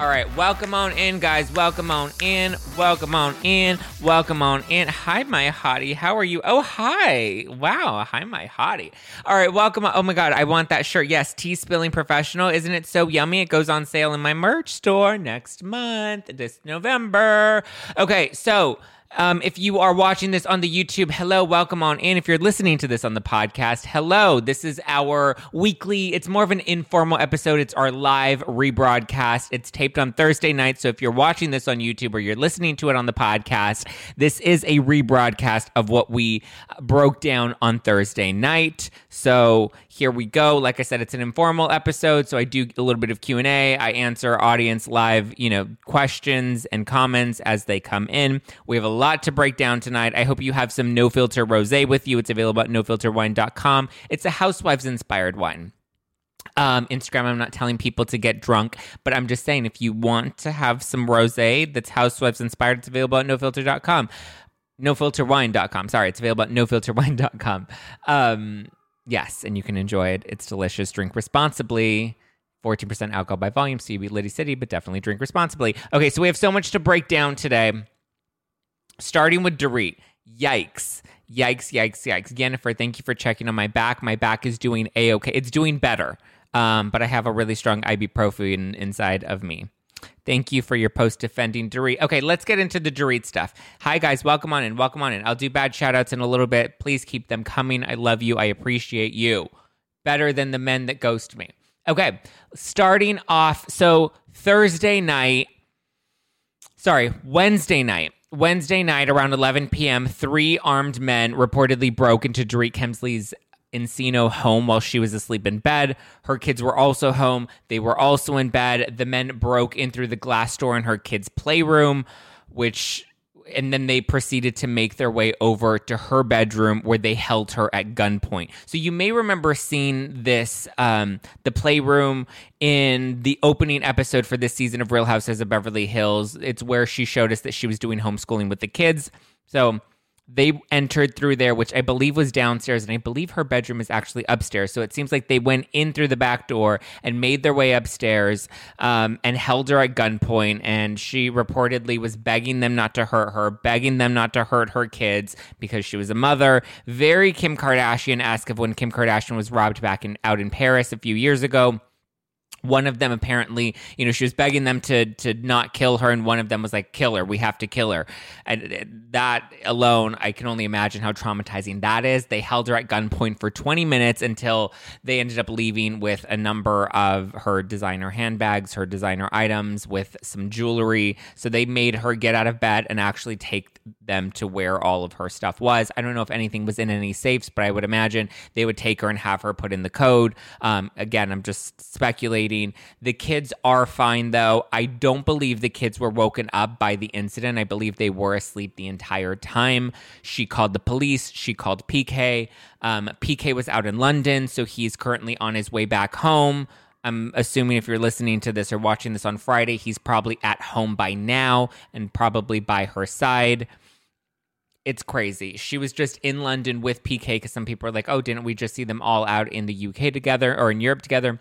All right, welcome on in, guys. Welcome on in. Welcome on in. Welcome on in. Hi, my hottie. How are you? Oh, hi. Wow. Hi, my hottie. All right, welcome. On. Oh my God, I want that shirt. Yes, tea spilling professional. Isn't it so yummy? It goes on sale in my merch store next month, this November. Okay, so. Um, if you are watching this on the YouTube, hello, welcome on in. If you're listening to this on the podcast, hello. This is our weekly, it's more of an informal episode. It's our live rebroadcast. It's taped on Thursday night. So if you're watching this on YouTube or you're listening to it on the podcast, this is a rebroadcast of what we broke down on Thursday night. So here we go. Like I said, it's an informal episode, so I do a little bit of Q and A. I answer audience live, you know, questions and comments as they come in. We have a lot to break down tonight. I hope you have some no filter rosé with you. It's available at nofilterwine.com. It's a housewives inspired wine. Um, Instagram, I'm not telling people to get drunk, but I'm just saying if you want to have some rosé that's housewives inspired, it's available at nofilter.com. Nofilterwine.com. Sorry, it's available at nofilterwine.com. Um, Yes, and you can enjoy it. It's delicious. Drink responsibly. 14% alcohol by volume, CB Liddy City, but definitely drink responsibly. Okay, so we have so much to break down today. Starting with Dorit. Yikes. Yikes, yikes, yikes. Jennifer, thank you for checking on my back. My back is doing A okay. It's doing better. Um, but I have a really strong ibuprofen inside of me. Thank you for your post defending Dorit. Okay, let's get into the Dorit stuff. Hi, guys. Welcome on in. Welcome on in. I'll do bad shout outs in a little bit. Please keep them coming. I love you. I appreciate you. Better than the men that ghost me. Okay, starting off. So, Thursday night, sorry, Wednesday night. Wednesday night around 11 p.m., three armed men reportedly broke into Dorit Kemsley's Encino home while she was asleep in bed. Her kids were also home. They were also in bed. The men broke in through the glass door in her kids' playroom, which and then they proceeded to make their way over to her bedroom where they held her at gunpoint. So you may remember seeing this, um, the playroom in the opening episode for this season of Real Houses of Beverly Hills. It's where she showed us that she was doing homeschooling with the kids. So they entered through there, which I believe was downstairs, and I believe her bedroom is actually upstairs. So it seems like they went in through the back door and made their way upstairs um, and held her at gunpoint. And she reportedly was begging them not to hurt her, begging them not to hurt her kids because she was a mother. Very Kim Kardashian esque of when Kim Kardashian was robbed back in out in Paris a few years ago one of them apparently you know she was begging them to to not kill her and one of them was like kill her. We have to kill her. And that alone i can only imagine how traumatizing that is. They held her at gunpoint for 20 minutes until they ended up leaving with a number of her designer handbags her designer items with some jewelry. So they made her get out of bed and actually take them to where all of her stuff was. I don't know if anything was in any safes but i would imagine they would take her and have her put in the code. Um, again i'm just speculating the kids are fine, though. I don't believe the kids were woken up by the incident. I believe they were asleep the entire time. She called the police. She called PK. Um, PK was out in London, so he's currently on his way back home. I'm assuming if you're listening to this or watching this on Friday, he's probably at home by now and probably by her side. It's crazy. She was just in London with PK because some people are like, oh, didn't we just see them all out in the UK together or in Europe together?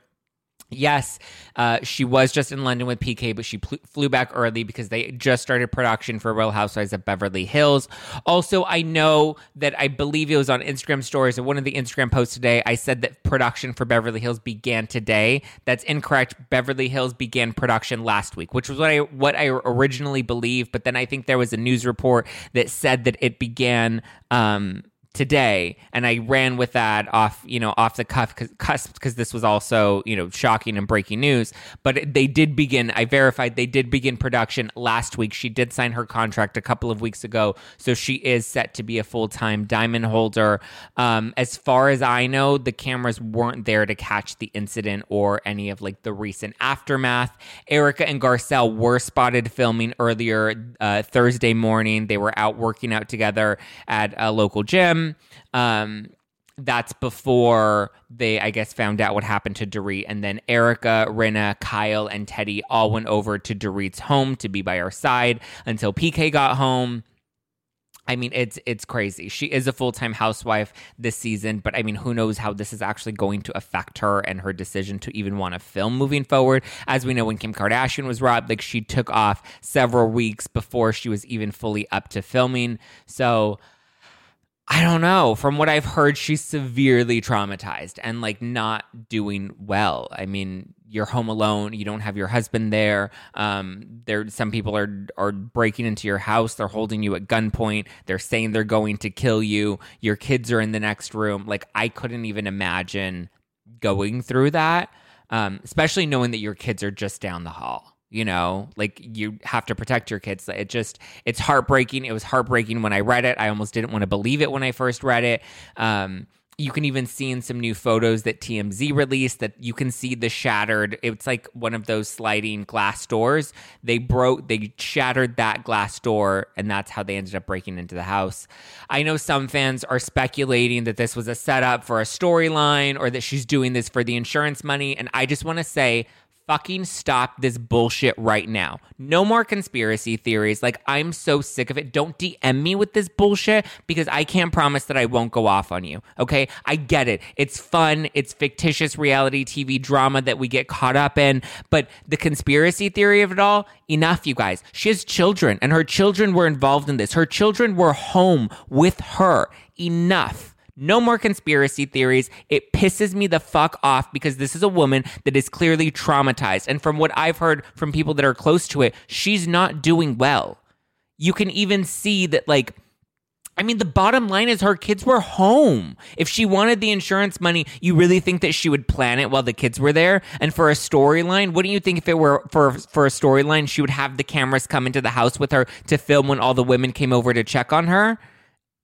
Yes, uh, she was just in London with PK, but she pl- flew back early because they just started production for Real Housewives of Beverly Hills. Also, I know that I believe it was on Instagram stories or one of the Instagram posts today. I said that production for Beverly Hills began today. That's incorrect. Beverly Hills began production last week, which was what I what I originally believed. But then I think there was a news report that said that it began. Um, today and I ran with that off, you know, off the cuff cusp because this was also, you know, shocking and breaking news. But they did begin, I verified they did begin production last week. She did sign her contract a couple of weeks ago. So she is set to be a full time diamond holder. Um, as far as I know, the cameras weren't there to catch the incident or any of like the recent aftermath. Erika and Garcelle were spotted filming earlier uh, Thursday morning. They were out working out together at a local gym. Um, that's before they, I guess, found out what happened to Dorit. And then Erika, Rinna, Kyle, and Teddi all went over to Dorit's home to be by her side until PK got home. I mean, it's it's crazy. She is a full time housewife this season, but I mean, who knows how this is actually going to affect her and her decision to even want to film moving forward. As we know, when Kim Kardashian was robbed, like she took off several weeks before she was even fully up to filming. So I don't know. From what I've heard, she's severely traumatized and like not doing well. I mean, you're home alone. You don't have your husband there. Um, there, some people are are breaking into your house. They're holding you at gunpoint. They're saying they're going to kill you. Your kids are in the next room. Like I couldn't even imagine going through that, um, especially knowing that your kids are just down the hall you know like you have to protect your kids it just it's heartbreaking it was heartbreaking when i read it i almost didn't want to believe it when i first read it um, you can even see in some new photos that TMZ released that you can see the shattered. It's like one of those sliding glass doors. They broke, they shattered that glass door, and that's how they ended up breaking into the house. I know some fans are speculating that this was a setup for a storyline or that she's doing this for the insurance money. And I just want to say, fucking stop this bullshit right now. No more conspiracy theories. Like, I'm so sick of it. Don't DM me with this bullshit because I can't promise that I won't go off on you. Okay. I get it. It's fun. It's fictitious reality TV drama that we get caught up in. But the conspiracy theory of it all, enough, you guys. She has children and her children were involved in this. Her children were home with her. Enough. No more conspiracy theories. It pisses me the fuck off because this is a woman that is clearly traumatized. And from what I've heard from people that are close to it, she's not doing well. You can even see that, like, I mean, the bottom line is her kids were home. If she wanted the insurance money, you really think that she would plan it while the kids were there? And for a storyline, wouldn't you think if it were for for a storyline, she would have the cameras come into the house with her to film when all the women came over to check on her?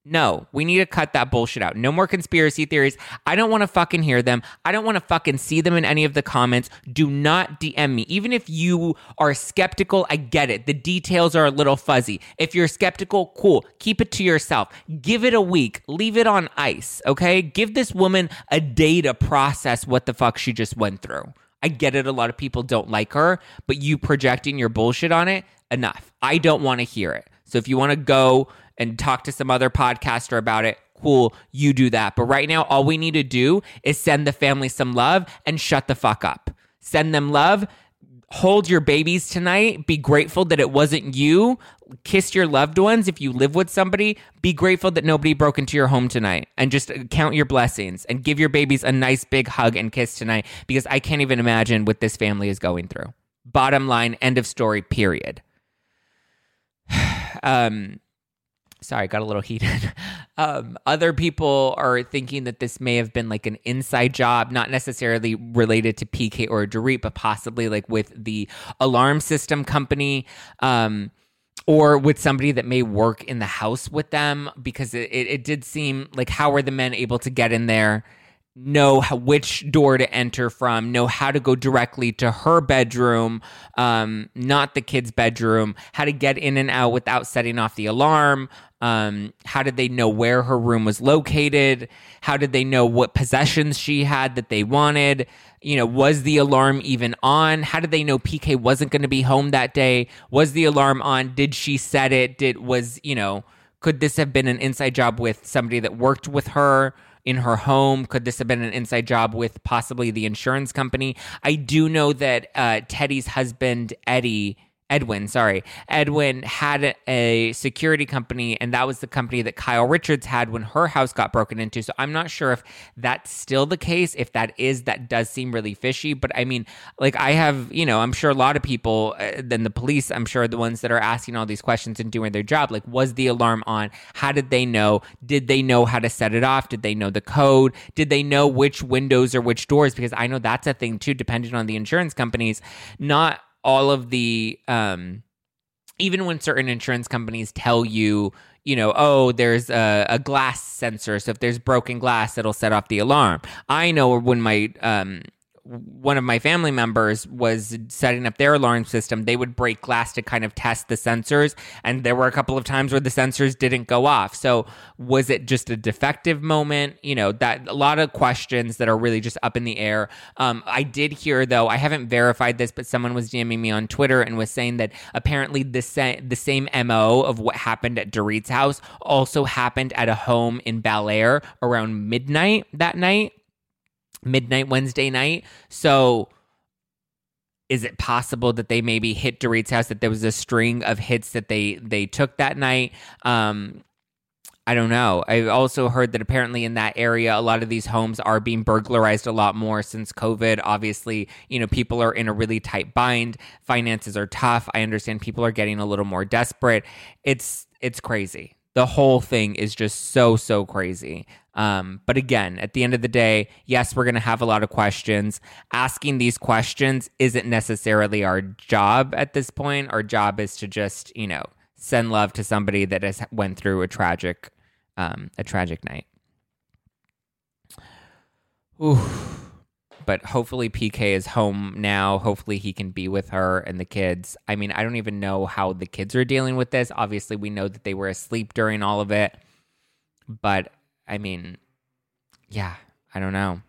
No, we need to cut that bullshit out. No more conspiracy theories. I don't want to fucking hear them. I don't want to fucking see them in any of the comments. Do not DM me. Even if you are skeptical, I get it. The details are a little fuzzy. If you're skeptical, cool. Keep it to yourself. Give it a week. Leave it on ice, okay? Give this woman a day to process what the fuck she just went through. I get it. A lot of people don't like her, but you projecting your bullshit on it, enough. I don't want to hear it. So if you want to go and talk to some other podcaster about it, cool, you do that. But right now, all we need to do is send the family some love and shut the fuck up. Send them love. Hold your babies tonight. Be grateful that it wasn't you. Kiss your loved ones. If you live with somebody, be grateful that nobody broke into your home tonight and just count your blessings and give your babies a nice big hug and kiss tonight because I can't even imagine what this family is going through. Bottom line, end of story, period. um, sorry, got a little heated. Um, other people are thinking that this may have been like an inside job, not necessarily related to PK or Dorit, but possibly like with the alarm system company. Um, or with somebody that may work in the house with them because it, it, it did seem like how were the men able to get in there know how, which door to enter from, know how to go directly to her bedroom, um, not the kid's bedroom, how to get in and out without setting off the alarm. Um, how did they know where her room was located? How did they know what possessions she had that they wanted? You know, was the alarm even on? How did they know PK wasn't going to be home that day? Was the alarm on? Did she set it? Did was you know? Could this have been an inside job with somebody that worked with her? in her home? Could this have been an inside job with possibly the insurance company? I do know that uh, Teddi's husband, Eddie, Edwin, sorry. Edwin had a security company, and that was the company that Kyle Richards had when her house got broken into. So I'm not sure if that's still the case. If that is, that does seem really fishy. But I mean, like, I have, you know, I'm sure a lot of people, uh, then the police, I'm sure the ones that are asking all these questions and doing their job, like, was the alarm on? How did they know? Did they know how to set it off? Did they know the code? Did they know which windows or which doors? Because I know that's a thing too, depending on the insurance companies. Not all of the um even when certain insurance companies tell you you know, oh, there's a, a, glass sensor. So if there's broken glass, it'll set off the alarm. I know when my um, one of my family members was setting up their alarm system, they would break glass to kind of test the sensors. And there were a couple of times where the sensors didn't go off. So was it just a defective moment? You know, that a lot of questions that are really just up in the air. Um, I did hear though, I haven't verified this, but someone was DMing me on Twitter and was saying that apparently the, sa- the same MO of what happened at Dorit's house also happened at a home in Bel Air around midnight that night midnight Wednesday night. So is it possible that they maybe hit Dorit's house that there was a string of hits that they they took that night? Um I don't know. I've also heard that apparently in that area, a lot of these homes are being burglarized a lot more since COVID. Obviously, you know, people are in a really tight bind. Finances are tough. I understand people are getting a little more desperate. It's it's crazy. The whole thing is just so so crazy. Um, but again, at the end of the day, yes, we're going to have a lot of questions. Asking these questions isn't necessarily our job at this point. Our job is to just, you know, send love to somebody that has went through a tragic, um, a tragic night. Ooh. But hopefully PK is home now. Hopefully he can be with her and the kids. I mean, I don't even know how the kids are dealing with this. Obviously, we know that they were asleep during all of it. But I mean, yeah, I don't know.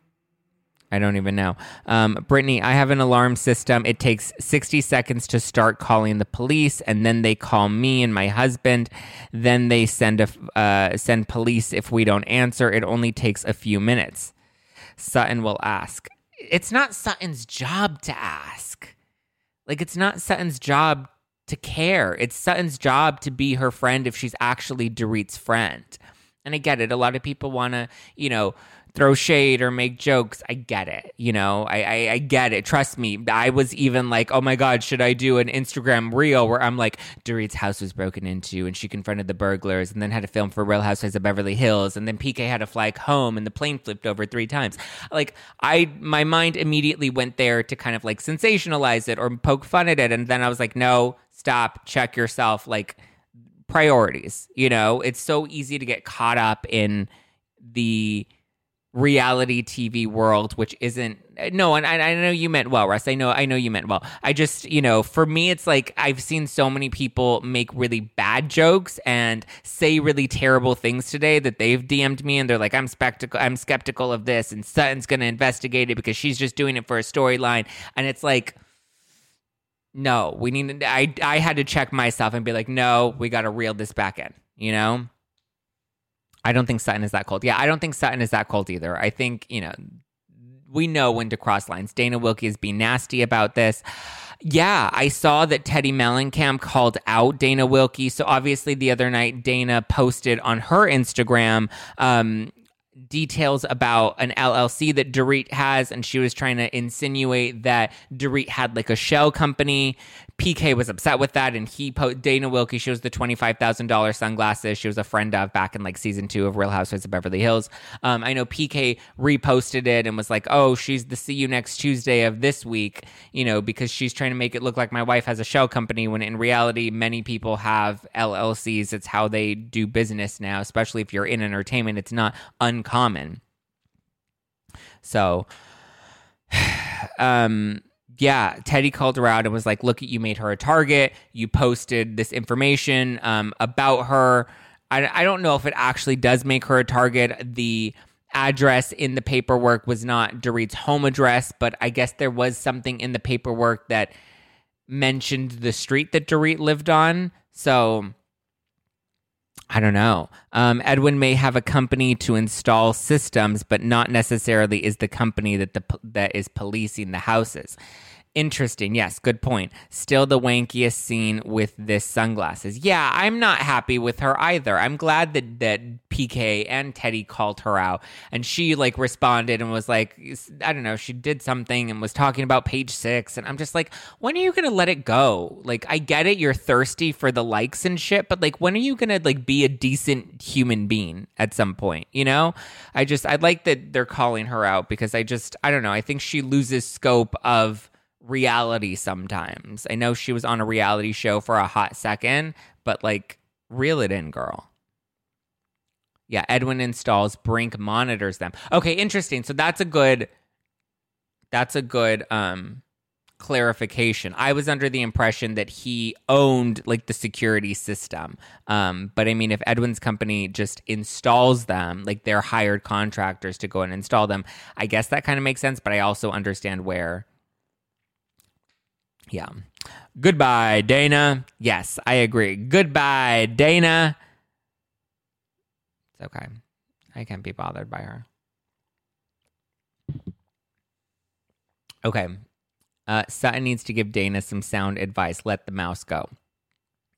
I don't even know. Um, Brittany, I have an alarm system. It takes 60 seconds to start calling the police, and then they call me and my husband. Then they send a uh, send police if we don't answer. It only takes a few minutes. Sutton will ask. It's not Sutton's job to ask. Like it's not Sutton's job to care. It's Sutton's job to be her friend if she's actually Dorit's friend. And I get it. A lot of people want to, you know, throw shade or make jokes. I get it. You know, I, I, I, get it. Trust me. I was even like, oh my God, should I do an Instagram reel where I'm like, Dorit's house was broken into and she confronted the burglars and then had to film for Real Housewives of Beverly Hills and then PK had to fly home and the plane flipped over three times. Like, I, my mind immediately went there to kind of like sensationalize it or poke fun at it. And then I was like, no, stop, check yourself. Like, priorities. You know, it's so easy to get caught up in the reality TV world, which isn't no, and I, I, know you meant well, Russ. I know, I know you meant well. I just, you know, for me, it's like I've seen so many people make really bad jokes and say really terrible things today that they've DM'd me, and they're like, "I'm skeptical, I'm skeptical of this," and Sutton's going to investigate it because she's just doing it for a storyline, and it's like no, we need. I I had to check myself and be like, no, we got to reel this back in. You know, I don't think Sutton is that cold. Yeah, I don't think Sutton is that cold either. I think you know, we know when to cross lines. Dana Wilkey is being nasty about this. Yeah, I saw that Teddi Mellencamp called out Dana Wilkey. So obviously, the other night, Dana posted on her Instagram um, details about an LLC that Dorit has, and she was trying to insinuate that Dorit had like a shell company. PK was upset with that, and he po- Dana Wilkey. She was the twenty five thousand dollars sunglasses. She was a friend of back in like season two of Real Housewives of Beverly Hills. Um, I know PK reposted it and was like, "Oh, she's the see you next Tuesday of this week," you know, because she's trying to make it look like my wife has a shell company when in reality many people have LLCs. It's how they do business now, especially if you're in entertainment. It's not uncommon. So, um yeah, Teddi called her out and was like, "Look, you made her a target. You posted this information um, about her. I, I don't know if it actually does make her a target. The address in the paperwork was not Dorit's home address, but I guess there was something in the paperwork that mentioned the street that Dorit lived on. So I don't know. Um, Edwin may have a company to install systems, but not necessarily is the company that the that is policing the houses. Interesting. Yes, good point. Still the wankiest scene with this sunglasses. Yeah, I'm not happy with her either. I'm glad that that PK and Teddi called her out and she like responded and was like I don't know, she did something and was talking about page 6 and I'm just like, when are you going to let it go? Like I get it you're thirsty for the likes and shit, but like when are you going to like be a decent human being at some point, you know? I just I like that they're calling her out because I just I don't know, I think she loses scope of reality sometimes. I know she was on a reality show for a hot second, but like, reel it in, girl. Yeah, Edwin installs Brink monitors them. Okay, interesting. So that's a good that's a good um clarification. I was under the impression that he owned like the security system. Um, but I mean, if Edwin's company just installs them, like they're hired contractors to go and install them, I guess that kind of makes sense. But I also understand where yeah. Goodbye, Dana. Yes, I agree. Goodbye, Dana. It's okay. I can't be bothered by her. Okay. Uh, Sutton needs to give Dana some sound advice. Let the mouse go.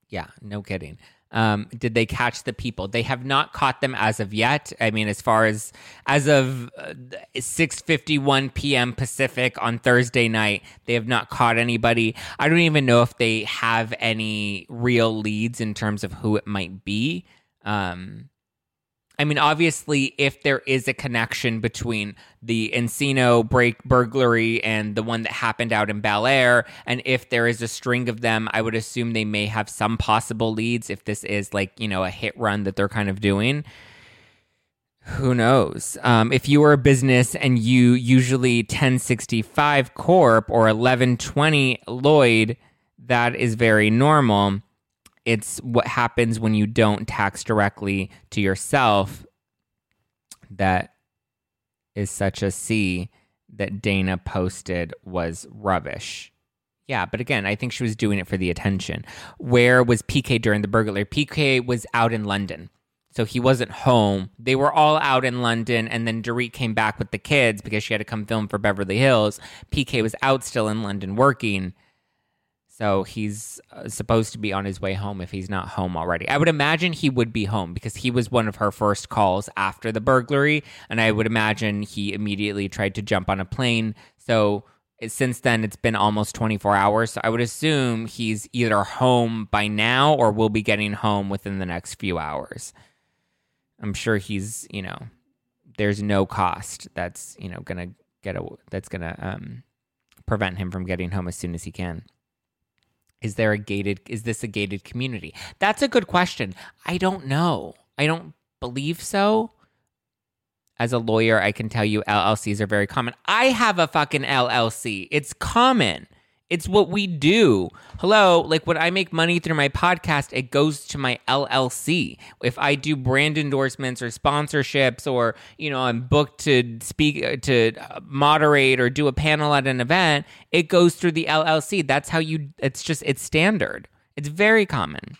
Yeah, no kidding. Um, did they catch the people? They have not caught them as of yet. I mean, as far as as of uh, six fifty one p.m. Pacific on Thursday night, they have not caught anybody. I don't even know if they have any real leads in terms of who it might be. Um, I mean, obviously, if there is a connection between the Encino break burglary and the one that happened out in Bel Air, and if there is a string of them, I would assume they may have some possible leads if this is like, you know, a hit run that they're kind of doing. Who knows? Um, if you were a business and you usually 1065 Corp or 1120 Lloyd, that is very normal it's what happens when you don't tax directly to yourself that is such a C that Dana posted was rubbish. Yeah, but again, I think she was doing it for the attention. Where was PK during the burglary? PK was out in London. So he wasn't home. They were all out in London, and then Dorit came back with the kids because she had to come film for Beverly Hills. PK was out still in London working. So he's uh, supposed to be on his way home if he's not home already. I would imagine he would be home because he was one of her first calls after the burglary. And I would imagine he immediately tried to jump on a plane. So since then, it's been almost 24 hours. So I would assume he's either home by now or will be getting home within the next few hours. I'm sure he's, you know, there's no cost that's, you know, going to get a, that's going to um, prevent him from getting home as soon as he can. Is there a gated is this a gated community? That's a good question. I don't know. I don't believe so. As a lawyer, I can tell you LLCs are very common. I have a fucking LLC. It's common. It's what we do. Hello, like when I make money through my podcast, it goes to my LLC. If I do brand endorsements or sponsorships or, you know, I'm booked to speak uh, to moderate or do a panel at an event, it goes through the LLC. That's how you it's just it's standard. It's very common.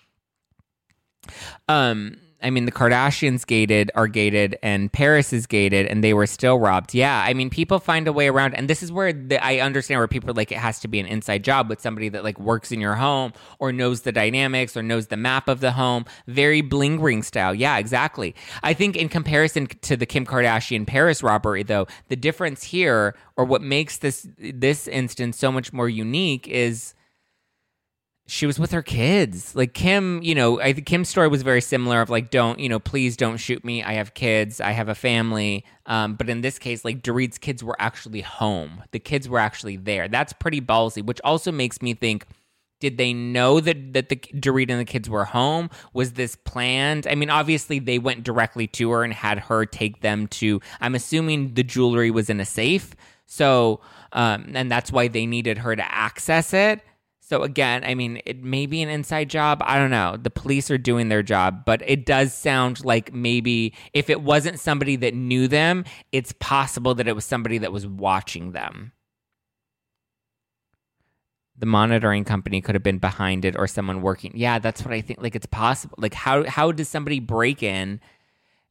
Um I mean, the Kardashians gated are gated and Paris is gated and they were still robbed. Yeah. I mean, people find a way around. And this is where the, I understand where people are like, it has to be an inside job with somebody that like works in your home or knows the dynamics or knows the map of the home. Very bling ring style. Yeah, exactly. I think in comparison to the Kim Kardashian Paris robbery, though, the difference here or what makes this, this instance so much more unique is she was with her kids. Like Kim, you know, I think Kim's story was very similar of like, don't, you know, please don't shoot me. I have kids. I have a family. Um, but in this case, like Dorit's kids were actually home. The kids were actually there. That's pretty ballsy, which also makes me think, did they know that that the Dorit and the kids were home? Was this planned? I mean, obviously they went directly to her and had her take them to. I'm assuming the jewelry was in a safe, so um, and that's why they needed her to access it. So again, I mean, it may be an inside job. I don't know. The police are doing their job, but it does sound like maybe if it wasn't somebody that knew them, it's possible that it was somebody that was watching them. the monitoring company could have been behind it or someone working. Yeah, that's what I think. Like it's possible. Like how how does somebody break in?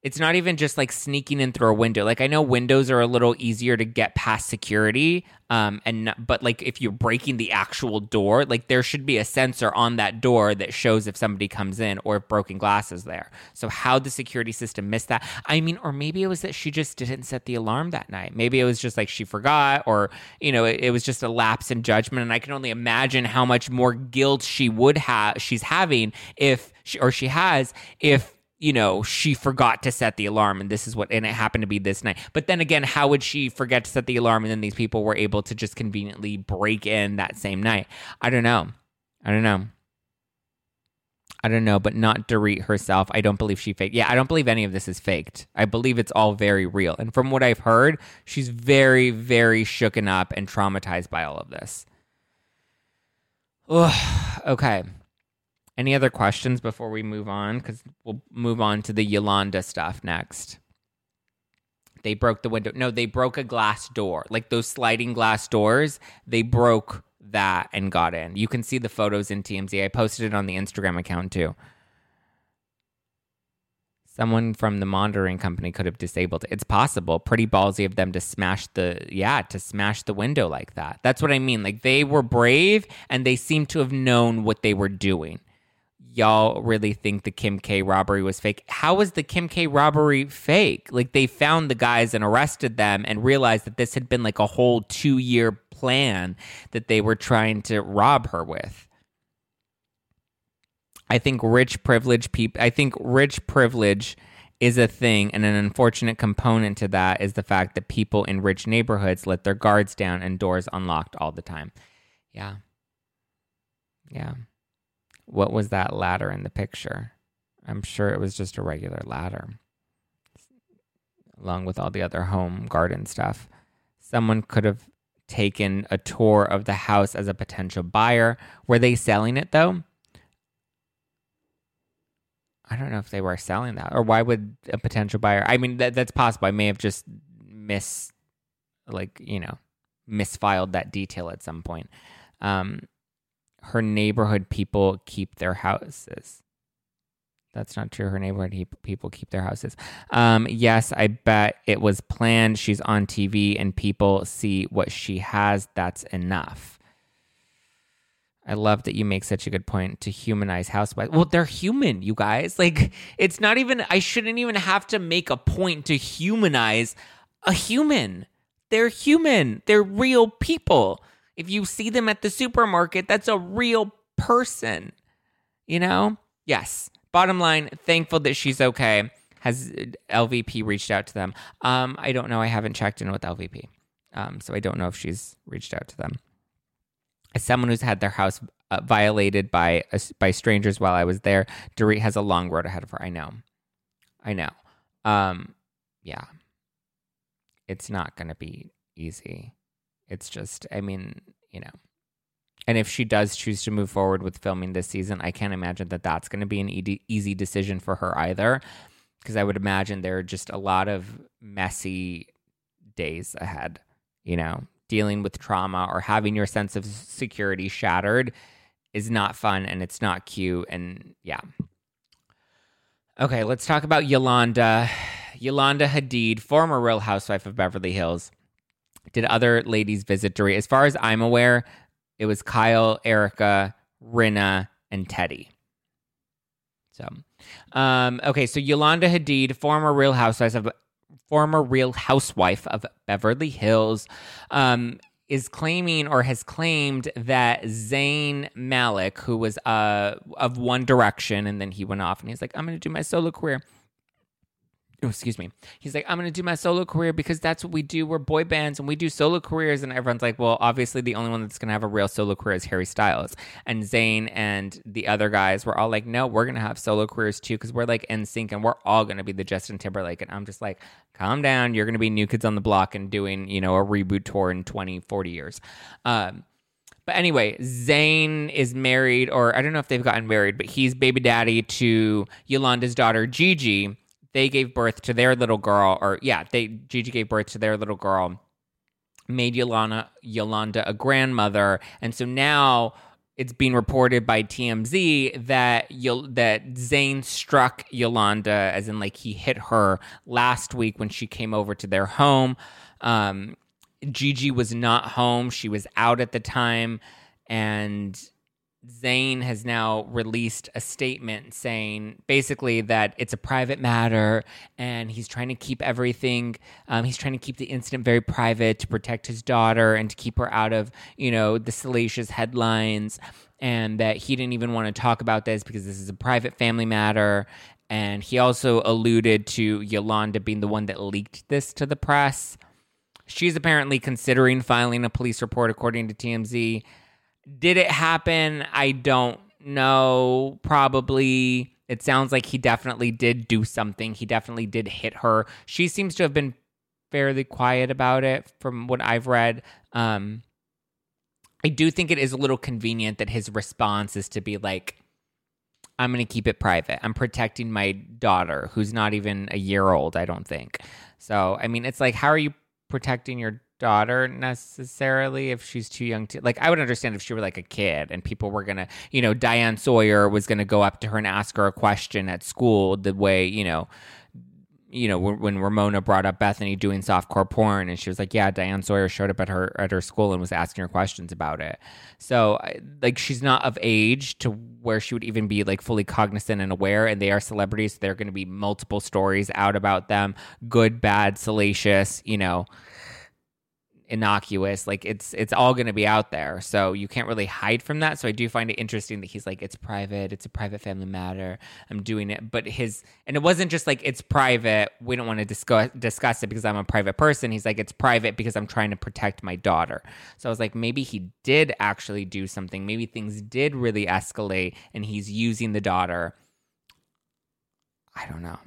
It's not even just like sneaking in through a window. Like I know windows are a little easier to get past security, um, and but like if you're breaking the actual door, like there should be a sensor on that door that shows if somebody comes in or if broken glass is there. So how the security system missed that? I mean, or maybe it was that she just didn't set the alarm that night. Maybe it was just like she forgot, or you know, it, it was just a lapse in judgment. And I can only imagine how much more guilt she would have, she's having if, she, or she has if you know, she forgot to set the alarm and this is what, and it happened to be this night. But then again, how would she forget to set the alarm and then these people were able to just conveniently break in that same night? I don't know. I don't know. I don't know, but not Dorit herself. I don't believe she faked. Yeah, I don't believe any of this is faked. I believe it's all very real. And from what I've heard, she's very, very shooken up and traumatized by all of this. Ugh, okay. Any other questions before we move on? Because we'll move on to the Yolanda stuff next. They broke the window. No, they broke a glass door. Like those sliding glass doors, they broke that and got in. You can see the photos in TMZ. I posted it on the Instagram account too. Someone from the monitoring company could have disabled it. It's possible. Pretty ballsy of them to smash the yeah, to smash the window like that. That's what I mean. Like they were brave and they seem to have known what they were doing y'all really think the Kim K robbery was fake. How was the Kim K robbery fake? Like they found the guys and arrested them and realized that this had been like a whole two year plan that they were trying to rob her with. I think rich privilege people I think rich privilege is a thing and an unfortunate component to that is the fact that people in rich neighborhoods let their guards down and doors unlocked all the time. Yeah. Yeah. What was that ladder in the picture? I'm sure it was just a regular ladder, along with all the other home garden stuff. Someone could have taken a tour of the house as a potential buyer. Were they selling it though? I don't know if they were selling that, or why would a potential buyer? I mean, that, that's possible. I may have just miss, like you know, misfiled that detail at some point. Um, her neighborhood people keep their houses. That's not true. Her neighborhood he- people keep their houses. Um, yes, I bet it was planned. She's on TV and people see what she has. That's enough. I love that you make such a good point to humanize housewives. Well, they're human, you guys. Like, it's not even, I shouldn't even have to make a point to humanize a human. They're human, they're real people. If you see them at the supermarket, that's a real person. You know? Yes. Bottom line, thankful that she's okay. Has LVP reached out to them? Um, I don't know. I haven't checked in with LVP. Um, so I don't know if she's reached out to them. As someone who's had their house uh, violated by uh, by strangers while I was there, Dorit has a long road ahead of her. I know. I know. Um, yeah. It's not going to be easy. It's just, I mean, you know. And if she does choose to move forward with filming this season, I can't imagine that that's going to be an e- easy decision for her either. Because I would imagine there are just a lot of messy days ahead, you know, dealing with trauma or having your sense of security shattered is not fun and it's not cute. And yeah. Okay, let's talk about Yolanda. Yolanda Hadid, former Real Housewife of Beverly Hills, did other ladies visit Dorit? As far as I'm aware, it was Kyle, Erika, Rinna, and Teddi. So, um, okay, so Yolanda Hadid, former Real Housewife of former Real Housewife of Beverly Hills, um, is claiming or has claimed that Zayn Malik, who was uh, of One Direction, and then he went off and he's like, I'm going to do my solo career oh, excuse me. He's like, I'm going to do my solo career because that's what we do. We're boy bands and we do solo careers. And everyone's like, well, obviously the only one that's going to have a real solo career is Harry Styles. And Zayn and the other guys were all like, no, we're going to have solo careers too because we're like NSYNC and we're all going to be the Justin Timberlake. And I'm just like, calm down. You're going to be New Kids on the Block and doing, you know, a reboot tour in 20, 40 years. Um, but anyway, Zayn is married, or I don't know if they've gotten married, but he's baby daddy to Yolanda's daughter, Gigi they gave birth to their little girl, or yeah, they Gigi gave birth to their little girl made Yolanda Yolanda a grandmother, and so now it's being reported by TMZ that Yol- that Zayn struck Yolanda, as in like he hit her last week when she came over to their home. Um, Gigi was not home; she was out at the time, and Zayn has now released a statement saying basically that it's a private matter and he's trying to keep everything, um, he's trying to keep the incident very private to protect his daughter and to keep her out of, you know, the salacious headlines. And that he didn't even want to talk about this because this is a private family matter. And he also alluded to Yolanda being the one that leaked this to the press. She's apparently considering filing a police report, according to TMZ. Did it happen? I don't know. Probably. It sounds like he definitely did do something. He definitely did hit her. She seems to have been fairly quiet about it from what I've read. Um, I do think it is a little convenient that his response is to be like, I'm going to keep it private. I'm protecting my daughter, who's not even a year old, I don't think. So, I mean, it's like, how are you protecting your daughter necessarily if she's too young to like I would understand if she were like a kid and people were gonna you know Diane Sawyer was gonna go up to her and ask her a question at school the way you know you know when Ramona brought up Bethenny doing softcore porn and she was like yeah Diane Sawyer showed up at her at her school and was asking her questions about it. So like she's not of age to where she would even be like fully cognizant and aware and they are celebrities so there are going to be multiple stories out about them good bad salacious you know innocuous like it's it's all going to be out there. So you can't really hide from that. So i do find it interesting that he's like it's private. It's a private family matter. I'm doing it. But his and it wasn't just like it's private. We don't want to discuss discuss it because i'm a private person. He's like it's private because i'm trying to protect my daughter. So i was like maybe he did actually do something. Maybe things did really escalate and he's using the daughter. I don't know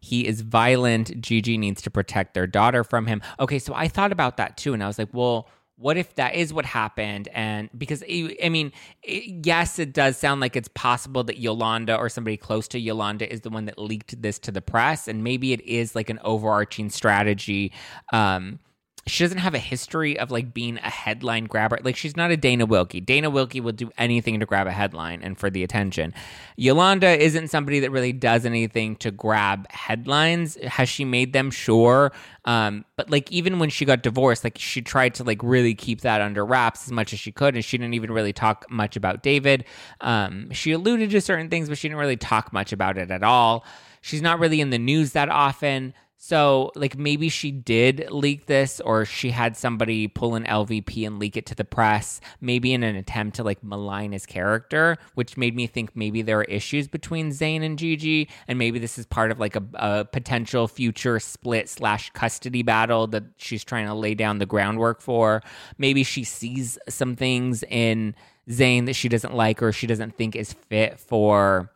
he is violent. Gigi needs to protect their daughter from him. Okay, so I thought about that too. And I was like, well, what if that is what happened? And because, I mean, yes, it does sound like it's possible that Yolanda or somebody close to Yolanda is the one that leaked this to the press. And maybe it is like an overarching strategy. Um, she doesn't have a history of like being a headline grabber. Like she's not a Dana Wilkey. Dana Wilkey will do anything to grab a headline and for the attention. Yolanda isn't somebody that really does anything to grab headlines. Has she made them? Sure. Um, but like even when she got divorced, like she tried to like really keep that under wraps as much as she could, and she didn't even really talk much about David. Um, she alluded to certain things, but she didn't really talk much about it at all. She's not really in the news that often. So, like, maybe she did leak this, or she had somebody pull an LVP and leak it to the press, maybe in an attempt to like malign his character, which made me think maybe there are issues between Zayn and Gigi, and maybe this is part of like a, a potential future split slash custody battle that she's trying to lay down the groundwork for. Maybe she sees some things in Zayn that she doesn't like or she doesn't think is fit for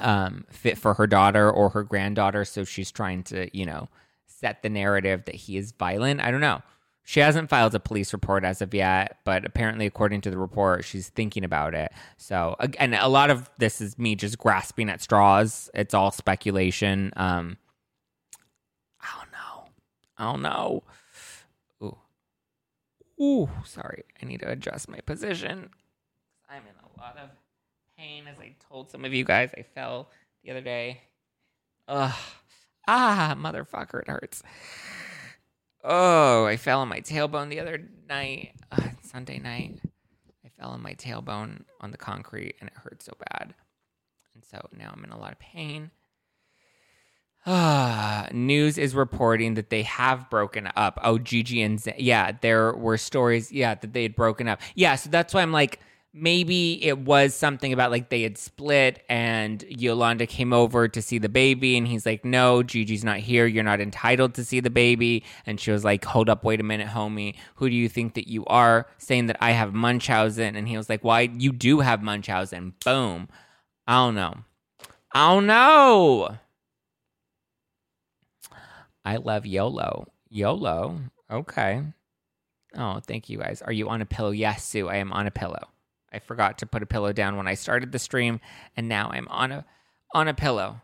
um, fit for her daughter or her granddaughter. So she's trying to, you know, set the narrative that he is violent. I don't know. She hasn't filed a police report as of yet, but apparently, according to the report, she's thinking about it. So, and a lot of this is me just grasping at straws. It's all speculation. Um, I don't know. I don't know. Ooh. Ooh, sorry. I need to adjust my position. I'm in a lot of pain, as I told some of you guys. I fell the other day. Ugh. Ah, motherfucker, it hurts. Oh, I fell on my tailbone the other night, uh, Sunday night. I fell on my tailbone on the concrete and it hurt so bad. And so now I'm in a lot of pain. Ah, news is reporting that they have broken up. Oh, Gigi and Z- yeah, there were stories, yeah, that they had broken up. Yeah, so that's why I'm like, maybe it was something about like they had split and Yolanda came over to see the baby and he's like, No, Gigi's not here. You're not entitled to see the baby. And she was like, Hold up, wait a minute, homie. Who do you think that you are? Saying that I have Munchausen. And he was like, Why? You do have Munchausen. Boom. I don't know. I don't know. I love YOLO. YOLO. Okay. Oh, thank you guys. Are you on a pillow? Yes, Sue. I am on a pillow. I forgot to put a pillow down when I started the stream, and now I'm on a on a pillow.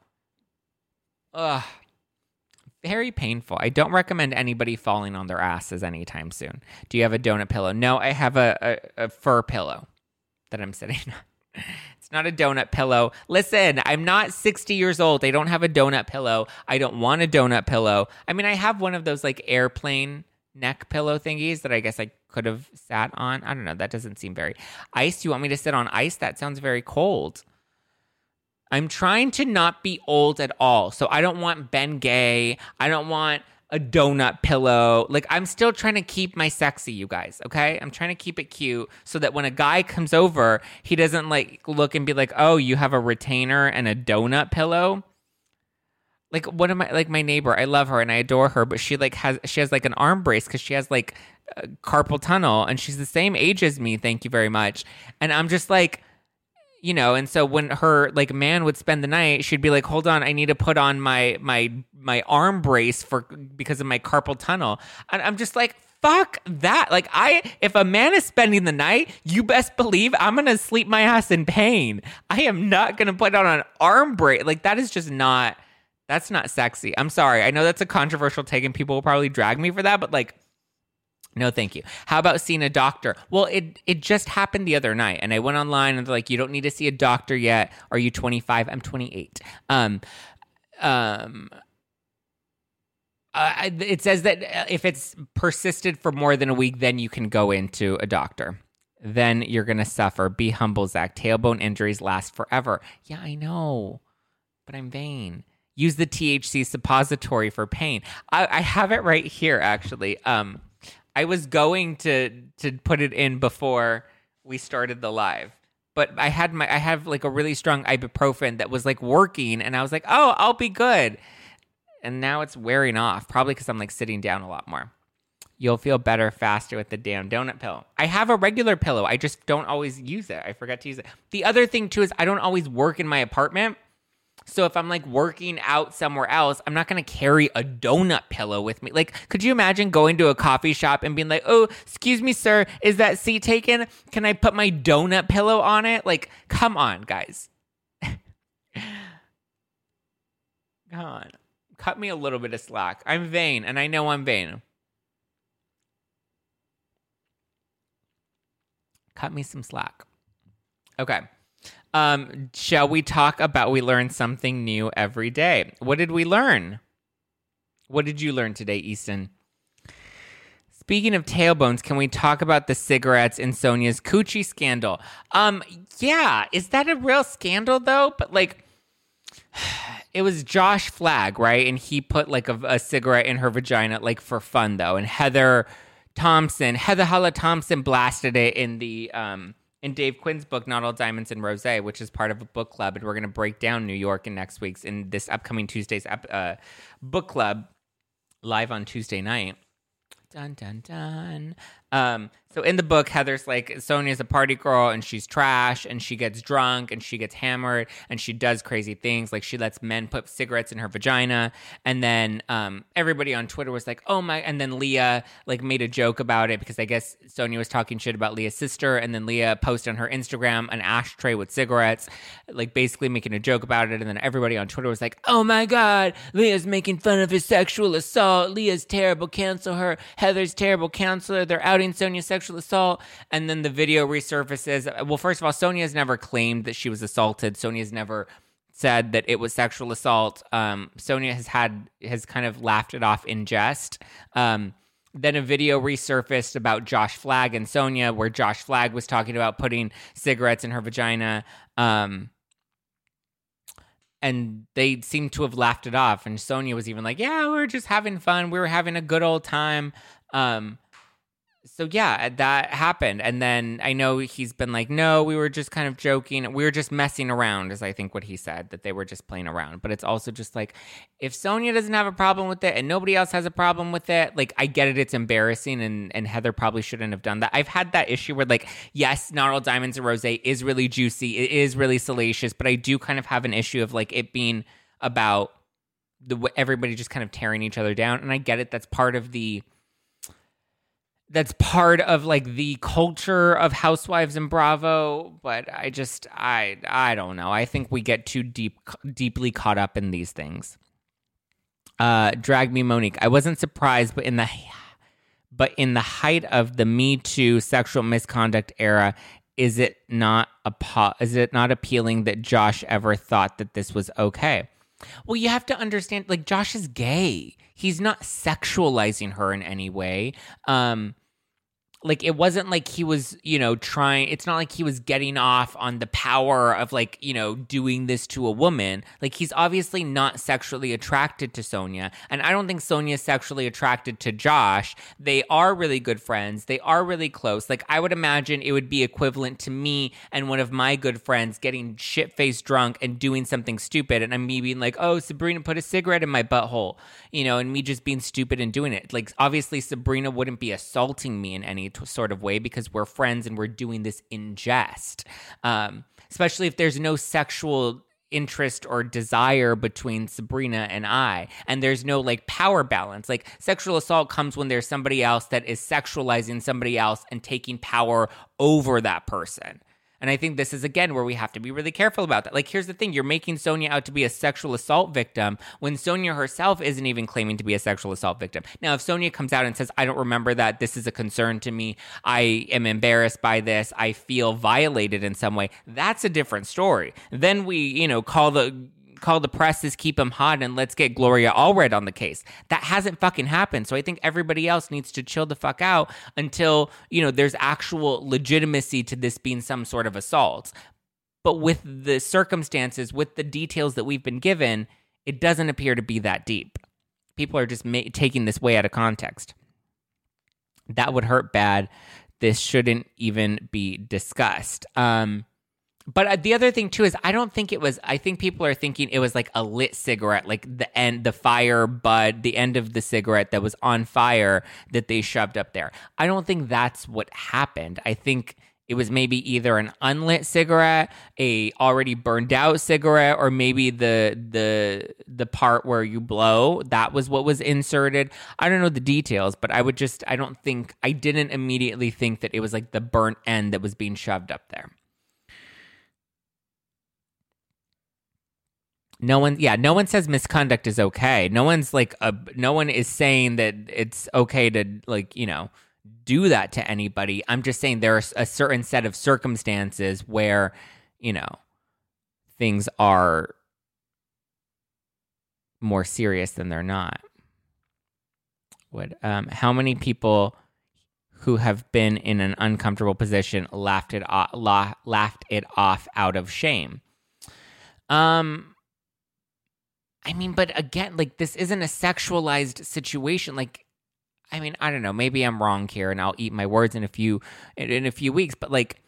Ugh. very painful. I don't recommend anybody falling on their asses anytime soon. Do you have a donut pillow? No, I have a, a, a fur pillow that I'm sitting on. It's not a donut pillow. Listen, I'm not 60 years old. I don't have a donut pillow. I don't want a donut pillow. I mean, I have one of those like airplane neck pillow thingies that I guess I could have sat on. I don't know. That doesn't seem very ice. You want me to sit on ice? That sounds very cold. I'm trying to not be old at all. So I don't want Bengay. I don't want a donut pillow. Like I'm still trying to keep my sexy, you guys, okay? I'm trying to keep it cute so that when a guy comes over, he doesn't like look and be like, "Oh, you have a retainer and a donut pillow." Like one of my like my neighbor, I love her and I adore her, but she like has she has like an arm brace cuz she has like carpal tunnel and she's the same age as me, thank you very much. And I'm just like you know and so when her like man would spend the night she'd be like hold on i need to put on my my my arm brace for because of my carpal tunnel. And i'm just like fuck that. Like i if a man is spending the night you best believe i'm gonna sleep my ass in pain. I am not gonna put on an arm brace like that is just not that's not sexy i'm sorry i know that's a controversial take and people will probably drag me for that but like no, thank you. How about seeing a doctor? Well, it it just happened the other night, and I went online and they're like, "You don't need to see a doctor yet. Are you 25? I'm 28." Um, um, uh, it says that uh, if it's persisted for more than a week, then you can go into a doctor. Then you're gonna suffer. Be humble, Zack. Tailbone injuries last forever. Yeah, I know, but I'm vain. Use the THC suppository for pain. I, I have it right here, actually. Um I was going to to put it in before we started the live. But I had my I have like a really strong ibuprofen that was like working and I was like, "Oh, I'll be good." And now it's wearing off, probably cuz I'm like sitting down a lot more. You'll feel better faster with the damn donut pill. I have a regular pillow. I just don't always use it. I forgot to use it. The other thing too is I don't always work in my apartment. So if I'm like working out somewhere else, I'm not going to carry a donut pillow with me. Like, could you imagine going to a coffee shop and being like, "Oh, excuse me, sir, is that seat taken? Can I put my donut pillow on it?" Like, come on, guys. come on. Cut me a little bit of slack. I'm vain, and I know I'm vain. Cut me some slack. Okay. Um, shall we talk about we learn something new every day? What did we learn? What did you learn today, Easton? Speaking of tailbones, can we talk about the cigarettes in Sonja's coochie scandal? Um, yeah, is that a real scandal though? But like, it was Josh Flagg, right? And he put like a, a cigarette in her vagina, like for fun though. And Heather Thomson, Heather Halla Thomson blasted it in the um in Dave Quinn's book, Not All Diamonds and Rose, which is part of a book club, and we're going to break down New York in next week's in this upcoming Tuesday's uh, book club live on Tuesday night. Dun dun dun. Um, so in the book, Heather's like Sonja's a party girl and she's trash and she gets drunk and she gets hammered and she does crazy things like she lets men put cigarettes in her vagina and then um, everybody on Twitter was like, oh my, and then Leah like made a joke about it because I guess Sonja was talking shit about Leah's sister and then Leah posted on her Instagram an ashtray with cigarettes, like basically making a joke about it and then everybody on Twitter was like, oh my god, Leah's making fun of his sexual assault. Leah's terrible, cancel her. Heather's terrible, counselor. They're outing Sonja sexual assault. And then the video resurfaces. Well, first of all, Sonja has never claimed that she was assaulted. Sonja has never said that it was sexual assault. Um, Sonja has had has kind of laughed it off in jest. Um, then a video resurfaced about Josh Flagg and Sonja, where Josh Flagg was talking about putting cigarettes in her vagina. Um, and they seemed to have laughed it off. And Sonja was even like, "Yeah, we were just having fun. We were having a good old time." Um, so yeah, that happened. And then I know he's been like, no, we were just kind of joking. We were just messing around, is I think what he said, that they were just playing around. But it's also just like, if Sonja doesn't have a problem with it and nobody else has a problem with it, like I get it, it's embarrassing and, and Heather probably shouldn't have done that. I've had that issue where like, yes, all diamonds and rose is really juicy. It is really salacious, but I do kind of have an issue of like it being about the everybody just kind of tearing each other down. And I get it. That's part of the that's part of like the culture of housewives and bravo but i just i i don't know i think we get too deep deeply caught up in these things Uh, drag me Monique. I wasn't surprised, but in the but in the height of the Me Too sexual misconduct era, is it not a is it not appealing that Josh ever thought that this was okay? Well, you have to understand like Josh is gay. He's not sexualizing her in any way. Um like it wasn't like he was you know trying it's not like he was getting off on the power of like you know doing this to a woman. Like he's obviously not sexually attracted to Sonja, and i don't think sonja is sexually attracted to josh. They are really good friends. They are really close. Like i would imagine it would be equivalent to me and one of my good friends getting shit-faced drunk and doing something stupid and i'm me being like oh sabrina put a cigarette in my butthole you know and me just being stupid and doing it. Like obviously sabrina wouldn't be assaulting me in any sort of way because we're friends and we're doing this in jest. Um, especially if there's no sexual interest or desire between Sabrina and I. And there's no like power balance. Like sexual assault comes when there's somebody else that is sexualizing somebody else and taking power over that person. And I think this is again where we have to be really careful about that. Like, here's the thing you're making Sonja out to be a sexual assault victim when Sonja herself isn't even claiming to be a sexual assault victim. Now, if Sonja comes out and says, I don't remember that, this is a concern to me, I am embarrassed by this, I feel violated in some way, that's a different story. Then we, you know, call the call the presses, keep him hot, and let's get Gloria Allred on the case. That hasn't fucking happened. So I think everybody else needs to chill the fuck out until, you know, there's actual legitimacy to this being some sort of assault. But with the circumstances, with the details that we've been given, it doesn't appear to be that deep. People are just ma- taking this way out of context. That would hurt bad. This shouldn't even be discussed. Um, but uh, the other thing too is I don't think it was. I think people are thinking it was like a lit cigarette, like the end, the fire bud, the end of the cigarette that was on fire that they shoved up there. I don't think that's what happened. I think it was maybe either an unlit cigarette, a already burned out cigarette, or maybe the the the part where you blow. That was what was inserted. I don't know the details, but I would just I don't think I didn't immediately think that it was like the burnt end that was being shoved up there. No one yeah no one says misconduct is okay. No one's like a, no one is saying that it's okay to like you know do that to anybody. I'm just saying there's a certain set of circumstances where you know things are more serious than they're not. What um how many people who have been in an uncomfortable position laughed it off, laughed it off out of shame? Um I mean, but again, like this isn't a sexualized situation. Like, I mean, I don't know. Maybe I'm wrong here, and I'll eat my words in a few in, a few weeks. But like,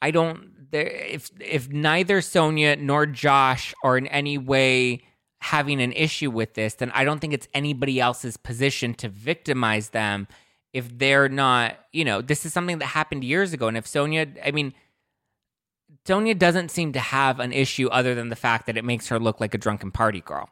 I don't. There, if if neither Sonja nor Josh are in any way having an issue with this, then I don't think it's anybody else's position to victimize them if they're not. You know, this is something that happened years ago, and if Sonja, I mean Sonja doesn't seem to have an issue other than the fact that it makes her look like a drunken party girl.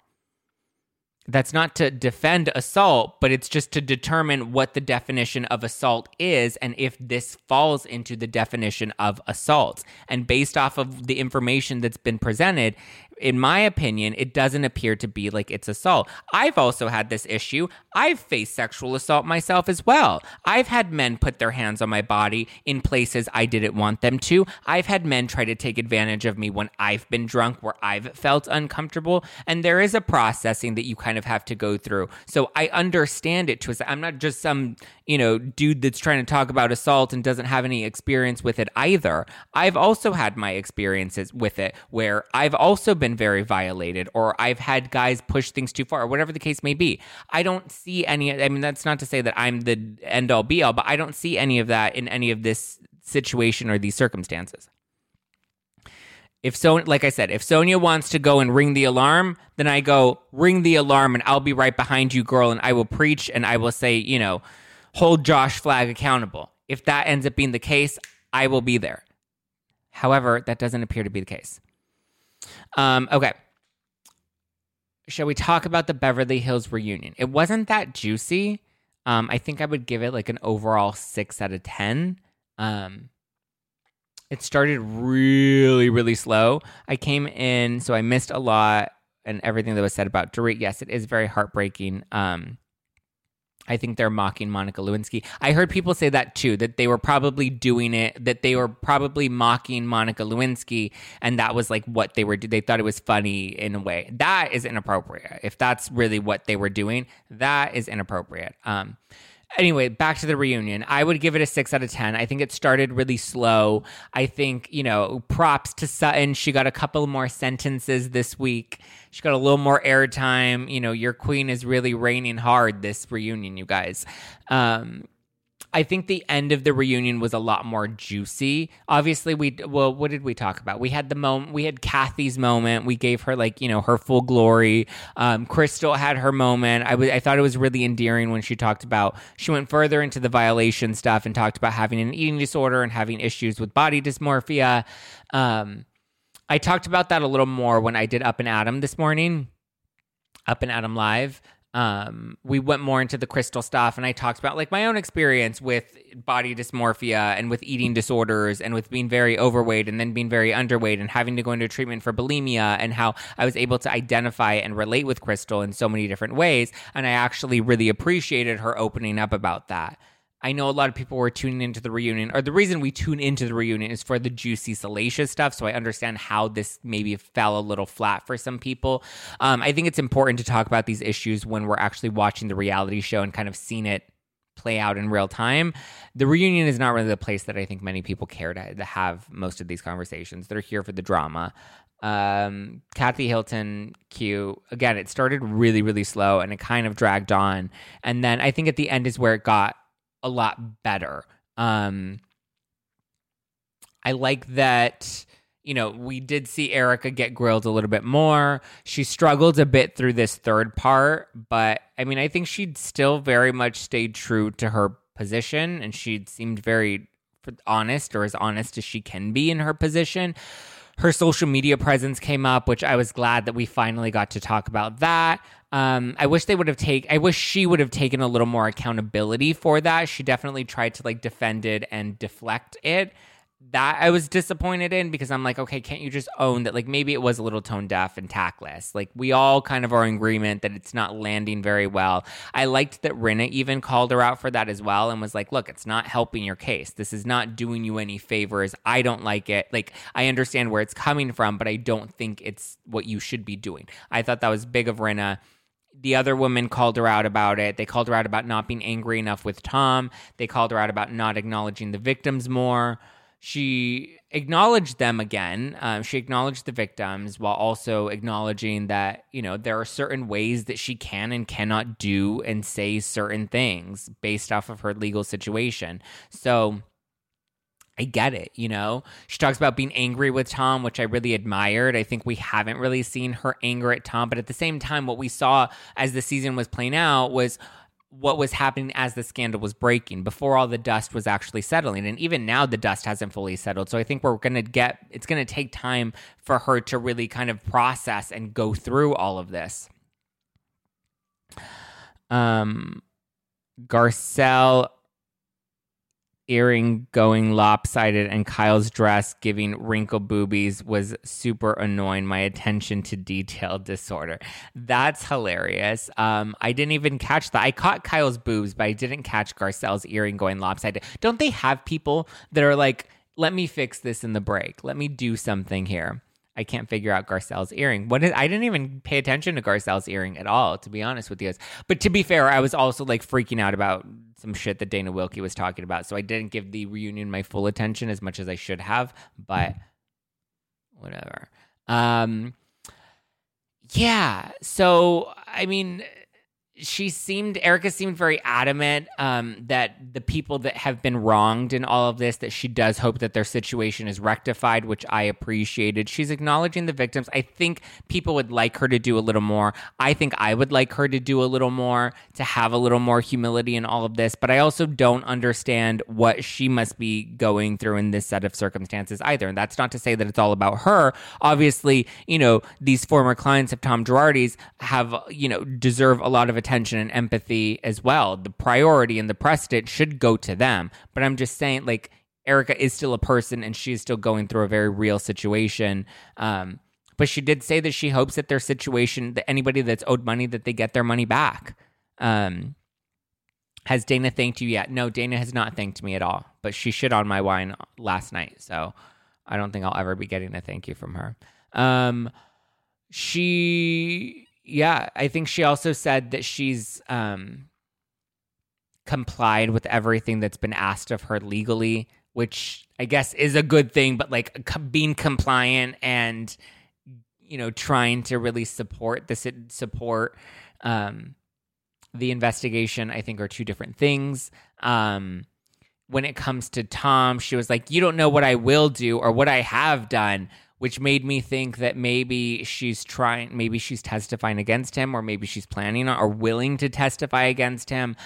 That's not to defend assault, but it's just to determine what the definition of assault is and if this falls into the definition of assault. And based off of the information that's been presented, in my opinion, it doesn't appear to be like it's assault. I've also had this issue. I've faced sexual assault myself as well. I've had men put their hands on my body in places I didn't want them to. I've had men try to take advantage of me when I've been drunk, where I've felt uncomfortable. And there is a processing that you kind of have to go through. So I understand it to us. I'm not just some, you know, dude that's trying to talk about assault and doesn't have any experience with it either. I've also had my experiences with it where I've also been very violated or I've had guys push things too far or whatever the case may be. I don't see any I mean that's not to say that I'm the end all be all, but I don't see any of that in any of this situation or these circumstances. If so like I said, if Sonja wants to go and ring the alarm, then I go ring the alarm and I'll be right behind you girl and I will preach and I will say, you know, hold Josh Flagg accountable. If that ends up being the case, I will be there. However, that doesn't appear to be the case. Um, okay. Shall we talk about the Beverly Hills reunion? It wasn't that juicy. Um, I think I would give it like an overall six out of 10. Um, it started really, really slow. I came in, so I missed a lot. and everything that was said about Dorit, yes, it is very heartbreaking. Um, I think they're mocking Monica Lewinsky. I heard people say that too, that they were probably doing it, that they were probably mocking Monica Lewinsky, and that was like what they were. They thought it was funny in a way. That is inappropriate. If that's really what they were doing, that is inappropriate. Um, anyway, back to the reunion. I would give it a six out of 10. I think it started really slow. I think, you know, props to Sutton. She got a couple more sentences this week. She got a little more airtime. You know, your queen is really raining hard this reunion, you guys. Um, I think the end of the reunion was a lot more juicy. Obviously, we well, what did we talk about? We had the moment. We had Kathy's moment. We gave her like you know her full glory. Um, Crystal had her moment. I, w- I thought it was really endearing when she talked about. She went further into the violation stuff and talked about having an eating disorder and having issues with body dysmorphia. Um, I talked about that a little more when I did Up and Adam this morning. Up and Adam live um, we went more into the crystal stuff and I talked about like my own experience with body dysmorphia and with eating disorders and with being very overweight and then being very underweight and having to go into treatment for bulimia and how I was able to identify and relate with Crystal in so many different ways. And I actually really appreciated her opening up about that. I know a lot of people were tuning into the reunion, or the reason we tune into the reunion is for the juicy, salacious stuff. So I understand how this maybe fell a little flat for some people. Um, I think it's important to talk about these issues when we're actually watching the reality show and kind of seeing it play out in real time. The reunion is not really the place that I think many people care to, have most of these conversations. They're here for the drama. Um, Kathy Hilton Q again, it started really, really slow and it kind of dragged on. And then I think at the end is where it got a lot better. Um, I like that, you know, we did see Erika get grilled a little bit more. She struggled a bit through this third part, but I mean, I think she'd still very much stayed true to her position and she'd seemed very honest or as honest as she can be in her position her social media presence came up, which I was glad that we finally got to talk about that. Um, I wish they would have taken. I wish she would have taken a little more accountability for that. She definitely tried to like defend it and deflect it that I was disappointed in because I'm like, okay, can't you just own that? Like maybe it was a little tone deaf and tactless. Like we all kind of are in agreement that it's not landing very well. I liked that Rinna even called her out for that as well and was like, look, it's not helping your case. This is not doing you any favors. I don't like it. Like I understand where it's coming from, but I don't think it's what you should be doing. I thought that was big of Rinna the other woman called her out about it. They called her out about not being angry enough with Tom. They called her out about not acknowledging the victims more she acknowledged them again. Um, she acknowledged the victims while also acknowledging that, you know, there are certain ways that she can and cannot do and say certain things based off of her legal situation. So I get it, you know? She talks about being angry with Tom, which I really admired. I think we haven't really seen her anger at Tom, but at the same time, what we saw as the season was playing out was what was happening as the scandal was breaking before all the dust was actually settling. And even now the dust hasn't fully settled. So i think we're going to get it's going to take time for her to really kind of process and go through all of this. Um garcelle earring going lopsided and Kyle's dress giving wrinkle boobies was super annoying. My attention to detail disorder. That's hilarious. Um, I didn't even catch that. I caught Kyle's boobs, but I didn't catch Garcelle's earring going lopsided. Don't they have people that are like, let me fix this in the break. Let me do something here. I can't figure out Garcelle's earring. What is, I didn't even pay attention to Garcelle's earring at all, to be honest with you guys. But to be fair, I was also like freaking out about some shit that Dana Wilkey was talking about. So I didn't give the reunion my full attention as much as I should have, but whatever. Um yeah, so I mean she seemed Erika seemed very adamant um, that the people that have been wronged in all of this that she does hope that their situation is rectified, which I appreciated. She's acknowledging the victims. I think people would like her to do a little more. I think I would like her to do a little more to have a little more humility in all of this. But I also don't understand what she must be going through in this set of circumstances either. And that's not to say that it's all about her. Obviously, you know these former clients of Tom Girardi's have you know deserve a lot of attention attention and empathy as well. The priority and the precedent should go to them. But I'm just saying, like, Erika is still a person and she's still going through a very real situation. Um, But she did say that she hopes that their situation, that anybody that's owed money, that they get their money back. Um, has Dana thanked you yet? No, Dana has not thanked me at all. But she shit on my wine last night, so I don't think I'll ever be getting a thank you from her. Um, she, yeah, I think she also said that she's um complied with everything that's been asked of her legally, which I guess is a good thing. But like being compliant and you know trying to really support this support um the investigation, I think, are two different things. Um, when it comes to Tom, she was like, You don't know what I will do or what I have done, which made me think that maybe she's trying, maybe she's testifying against him, or maybe she's planning or willing to testify against him.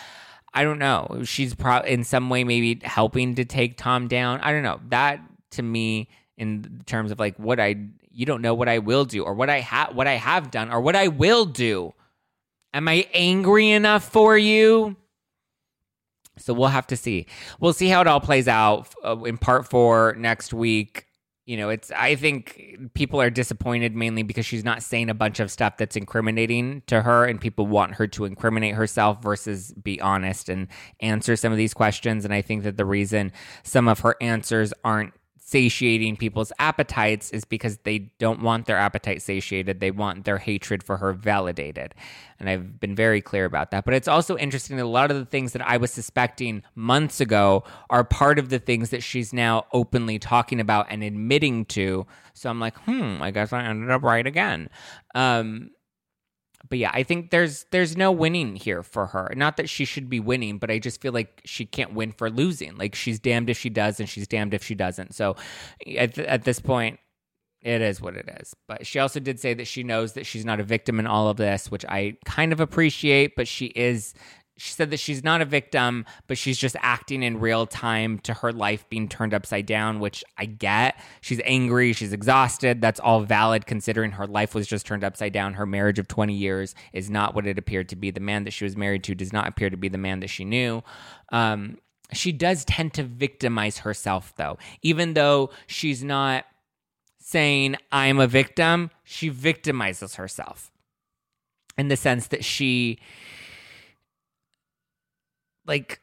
I don't know. She's probably in some way maybe helping to take Tom down. I don't know. That to me, in terms of like what I, you don't know what I will do or what I have, what I have done or what I will do Am I angry enough for you? So we'll have to see. We'll see how it all plays out uh, in part four next week. You know, it's, I think people are disappointed mainly because she's not saying a bunch of stuff that's incriminating to her, and people want her to incriminate herself versus be honest and answer some of these questions. And I think that the reason some of her answers aren't satiating people's appetites is because they don't want their appetite satiated. They want their hatred for her validated. And I've been very clear about that. But it's also interesting that a lot of the things that I was suspecting months ago are part of the things that she's now openly talking about and admitting to. So I'm like, hmm, I guess I ended up right again. Um, but yeah, I think there's there's no winning here for her. Not that she should be winning, but I just feel like she can't win for losing. Like she's damned if she does, and she's damned if she doesn't. So at th- at this point, it is what it is. But she also did say that she knows that she's not a victim in all of this, which I kind of appreciate. But she is she said that she's not a victim, but she's just acting in real time to her life being turned upside down, which I get. She's angry, she's exhausted. That's all valid considering her life was just turned upside down. Her marriage of 20 years is not what it appeared to be. The man that she was married to does not appear to be the man that she knew. Um, she does tend to victimize herself, though, even though she's not saying, I'm a victim, she victimizes herself in the sense that she like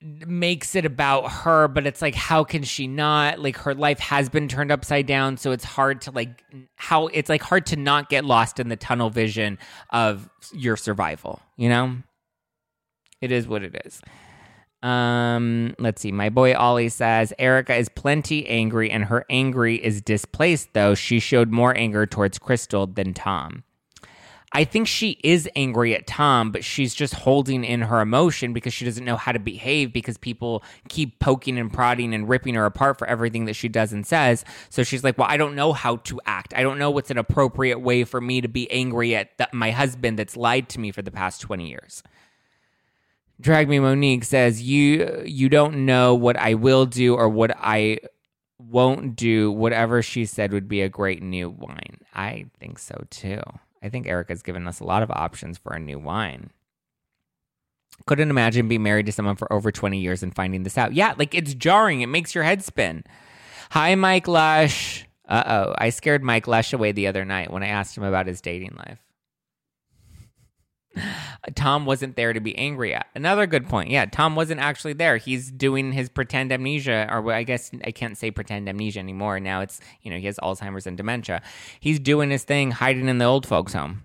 makes it about her but it's like how can she not? Like her life has been turned upside down so it's hard to like how it's like hard to not get lost in the tunnel vision of your survival you know? It is what it is. Um let's see. My boy ollie says erika is plenty angry and her angry is displaced though. She showed more anger towards crystal than tom I think she is angry at Tom, but she's just holding in her emotion because she doesn't know how to behave because people keep poking and prodding and ripping her apart for everything that she does and says. So she's like, Well, I don't know how to act. I don't know what's an appropriate way for me to be angry at my husband that's lied to me for the past 20 years. Drag Me Monique says, You you don't know what I will do or what I won't do. Whatever she said would be a great new wine. I think so too. I think Erika's given us a lot of options for a new wine. Couldn't imagine being married to someone for over 20 years and finding this out. Yeah, like it's jarring. It makes your head spin. Hi, Mike Lush. Uh oh. I scared Mike Lush away the other night when I asked him about his dating life. Tom wasn't there to be angry at. Another good point. Yeah, Tom wasn't actually there. He's doing his pretend amnesia, or I guess I can't say pretend amnesia anymore. Now it's, you know, he has Alzheimer's and dementia. He's doing his thing, hiding in the old folks' home.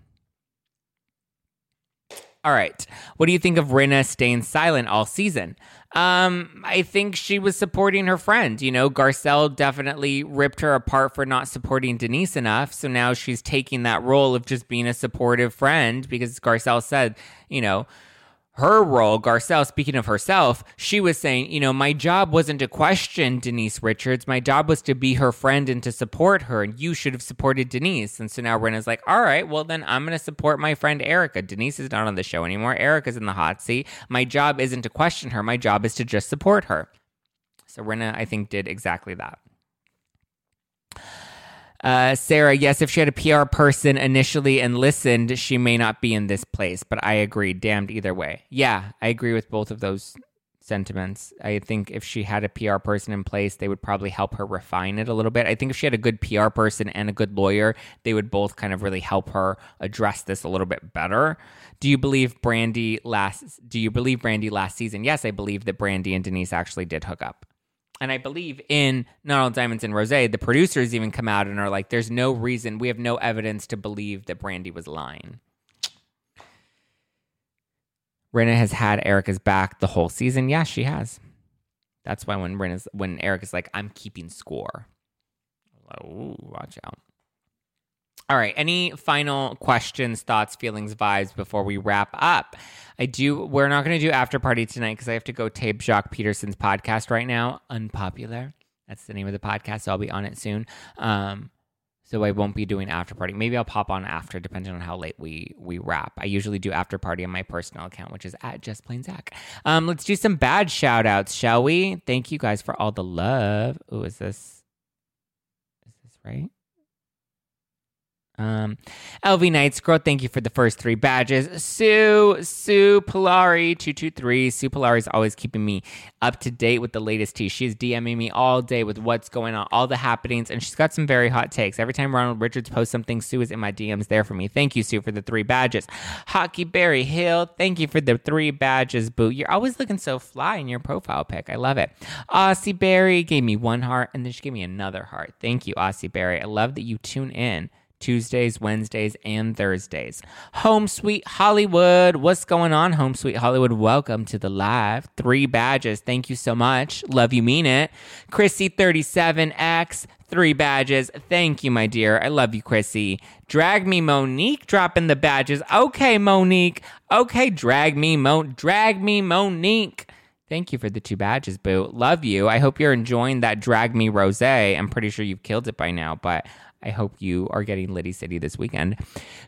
All right. What do you think of Rinna staying silent all season? Um, I think she was supporting her friend. You know, Garcelle definitely ripped her apart for not supporting Denise enough. So now she's taking that role of just being a supportive friend because Garcelle said, you know, her role, Garcelle, speaking of herself, she was saying, you know, my job wasn't to question Denise Richards. My job was to be her friend and to support her. And you should have supported Denise. And so now Rinna's like, all right, well, then I'm going to support my friend Erika. Denise is not on the show anymore. Erika's in the hot seat. My job isn't to question her. My job is to just support her. So Rinna, I think, did exactly that. Uh, Sarah, yes, if she had a PR person initially and listened, she may not be in this place. But I agree. Damned either way. Yeah, I agree with both of those sentiments. I think if she had a PR person in place, they would probably help her refine it a little bit. I think if she had a good PR person and a good lawyer, they would both kind of really help her address this a little bit better. Do you believe Brandi last do you believe Brandi last season? Yes, I believe that Brandi and Denise actually did hook up. And I believe in Not All Diamonds and Rose, the producers even come out and are like, there's no reason, we have no evidence to believe that Brandi was lying. Rinna has had Erika's back the whole season. Yes, she has. That's why when Rinna's when Erika's like, I'm keeping score. Oh, watch out. All right. Any final questions, thoughts, feelings, vibes before we wrap up? I do. We're not going to do after party tonight because I have to go tape Jacques Peterson's podcast right now. Unpopular. That's the name of the podcast. So I'll be on it soon. Um, so I won't be doing after party. Maybe I'll pop on after, depending on how late we we wrap. I usually do after party on my personal account, which is at just plain Zack. Um, let's do some bad shout outs, shall we? Thank you guys for all the love. Oh, is this is this right? Um, LV Knights Girl, thank you for the first three badges. Sue, Sue Polari, 223. Sue Polari is always keeping me up to date with the latest tea. She's DMing me all day with what's going on, all the happenings, and she's got some very hot takes. Every time Ronald Richards posts something, Sue is in my DMs there for me. Thank you, Sue, for the three badges. Hockey Berry Hill, thank you for the three badges, Boo. You're always looking so fly in your profile pic. I love it. Aussie Berry gave me one heart, and then she gave me another heart. Thank you, Aussie Berry. I love that you tune in. Tuesdays, Wednesdays, and Thursdays. Home Sweet Hollywood. What's going on, Home Sweet Hollywood? Welcome to the live. Three badges. Thank you so much. Love you, mean it. Chrissy37X. Three badges. Thank you, my dear. I love you, Chrissy. Drag me, Monique, dropping the badges. Okay, Monique. Okay, drag me, Mo. Drag me, Monique. Thank you for the two badges, boo. Love you. I hope you're enjoying that Drag Me Rose. I'm pretty sure you've killed it by now, but I hope you are getting Liddy City this weekend.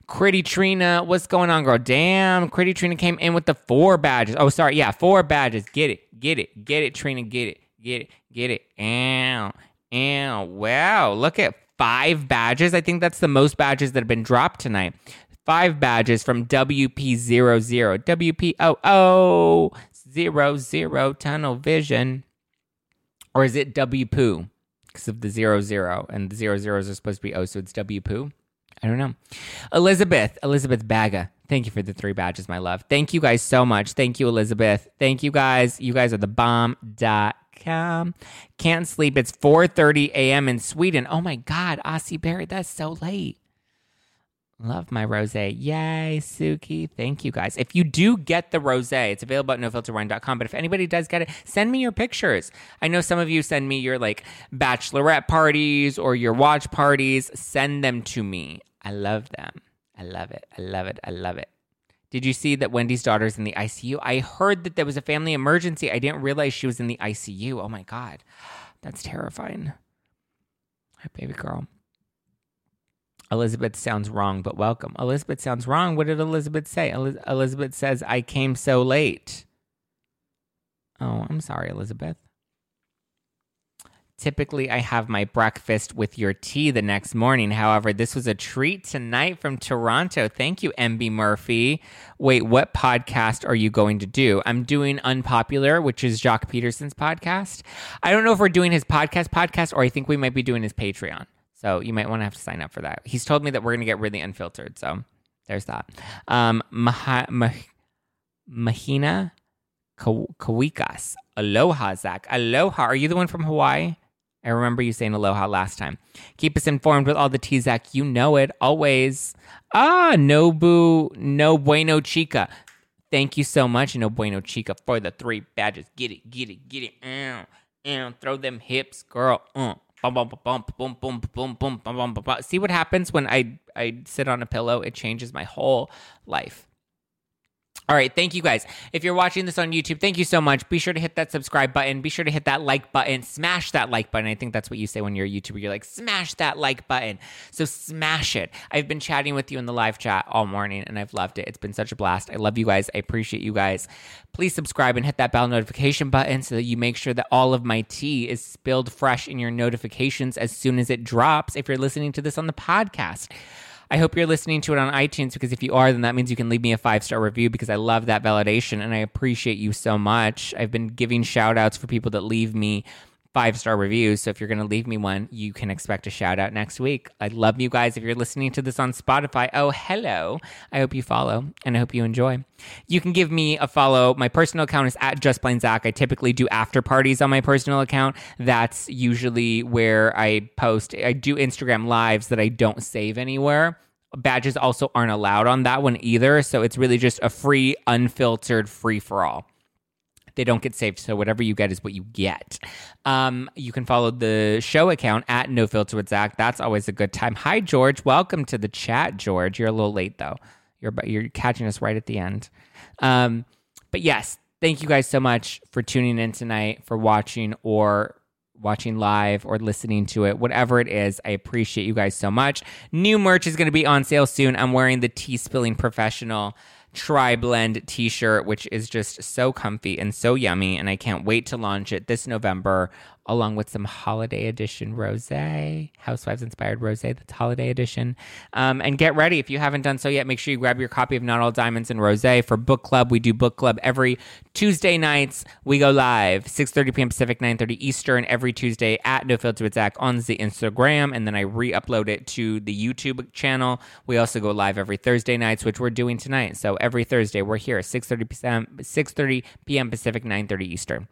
Critty Trina, what's going on, girl? Damn, Critty Trina came in with the four badges. Oh, sorry, yeah, four badges. Get it, get it, get it, Trina, get it, get it, get it. Ow, ow, wow, look at five badges. I think that's the most badges that have been dropped tonight. Five badges from WP00. WP0000 Tunnel Vision. Or is it WPOO? Because of the zero zero, and the zero zeros are supposed to be O, so it's W poo. I don't know. Elizabeth, Elizabeth Baga. Thank you for the three badges, my love. Thank you guys so much. Thank you, Elizabeth. Thank you guys. You guys are the bomb.com. Can't sleep. It's 4:30 a.m. in Sweden. Oh my God, Aussie Barry, that's so late. Love my rose. Yay, Suki. Thank you guys. If you do get the rose, it's available at nofilterwine.com. But if anybody does get it, send me your pictures. I know some of you send me your like bachelorette parties or your watch parties. Send them to me. I love them. I love it. I love it. I love it. Did you see that Wendy's daughter's in the ICU? I heard that there was a family emergency. I didn't realize she was in the ICU. Oh my God. That's terrifying. Hi, baby girl. Elizabeth sounds wrong, but welcome. Elizabeth sounds wrong. What did Elizabeth say? Elizabeth says, I came so late. Oh, I'm sorry, Elizabeth. Typically, I have my breakfast with your tea the next morning. However, this was a treat tonight from Toronto. Thank you, MB Murphy. Wait, what podcast are you going to do? I'm doing Unpopular, which is Jock Peterson's podcast. I don't know if we're doing his podcast podcast or I think we might be doing his Patreon. So you might want to have to sign up for that. He's told me that we're going to get really unfiltered. So there's that. Um, Mah, Mahina Kawikas. Aloha, Zack. Aloha. Are you the one from Hawaii? I remember you saying aloha last time. Keep us informed with all the tea, Zack. You know it always. Ah, Nobu, no bueno chica. Thank you so much, No bueno chica, for the three badges. Get it, get it, get it. Ow, ow. Throw them hips, girl. Uh See what happens when I I sit on a pillow? It changes my whole life. All right, thank you guys. If you're watching this on YouTube, thank you so much. Be sure to hit that subscribe button. Be sure to hit that like button. Smash that like button. I think that's what you say when you're a YouTuber. You're like, smash that like button. So smash it. I've been chatting with you in the live chat all morning and I've loved it. It's been such a blast. I love you guys. I appreciate you guys. Please subscribe and hit that bell notification button so that you make sure that all of my tea is spilled fresh in your notifications as soon as it drops if you're listening to this on the podcast. I hope you're listening to it on iTunes because if you are, then that means you can leave me a five star review because I love that validation and I appreciate you so much. I've been giving shout outs for people that leave me five star reviews. So if you're going to leave me one, you can expect a shout out next week. I love you guys. If you're listening to this on Spotify, oh, hello. I hope you follow and I hope you enjoy. You can give me a follow. My personal account is at Just Plain Zack. I typically do after parties on my personal account. That's usually where I post. I do Instagram lives that I don't save anywhere badges also aren't allowed on that one either. So it's really just a free, unfiltered free for all. They don't get saved, so whatever you get is what you get. Um, you can follow the show account at No Filter with Zack. That's always a good time. Hi, George. Welcome to the chat, George. You're a little late though. You're you're catching us right at the end. Um, but yes, thank you guys so much for tuning in tonight, for watching or watching live or listening to it, whatever it is. I appreciate you guys so much. New merch is going to be on sale soon. I'm wearing the Tea Spilling Professional Tri Blend t shirt, which is just so comfy and so yummy. And I can't wait to launch it this November along with some holiday edition rose, Housewives inspired rose that's holiday edition. Um, and get ready if you haven't done so yet. Make sure you grab your copy of Not All Diamonds and Rose for book club. We do book club every Tuesday nights. We go live 6:30 p.m. Pacific, 9:30 Eastern every Tuesday at No Filter with Zack on the Instagram, and then I re-upload it to the YouTube channel. We also go live every Thursday nights, which we're doing tonight. So every Thursday we're here 6:30 p.m. 6:30 p.m. Pacific, 9:30 Eastern.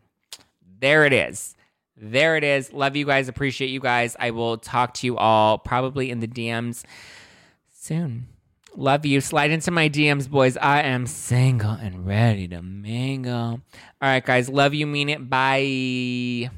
There it is. There it is. Love you guys. Appreciate you guys. I will talk to you all probably in the DMs soon. Love you. Slide into my DMs, boys. I am single and ready to mingle. All right, guys. Love you. Mean it. Bye.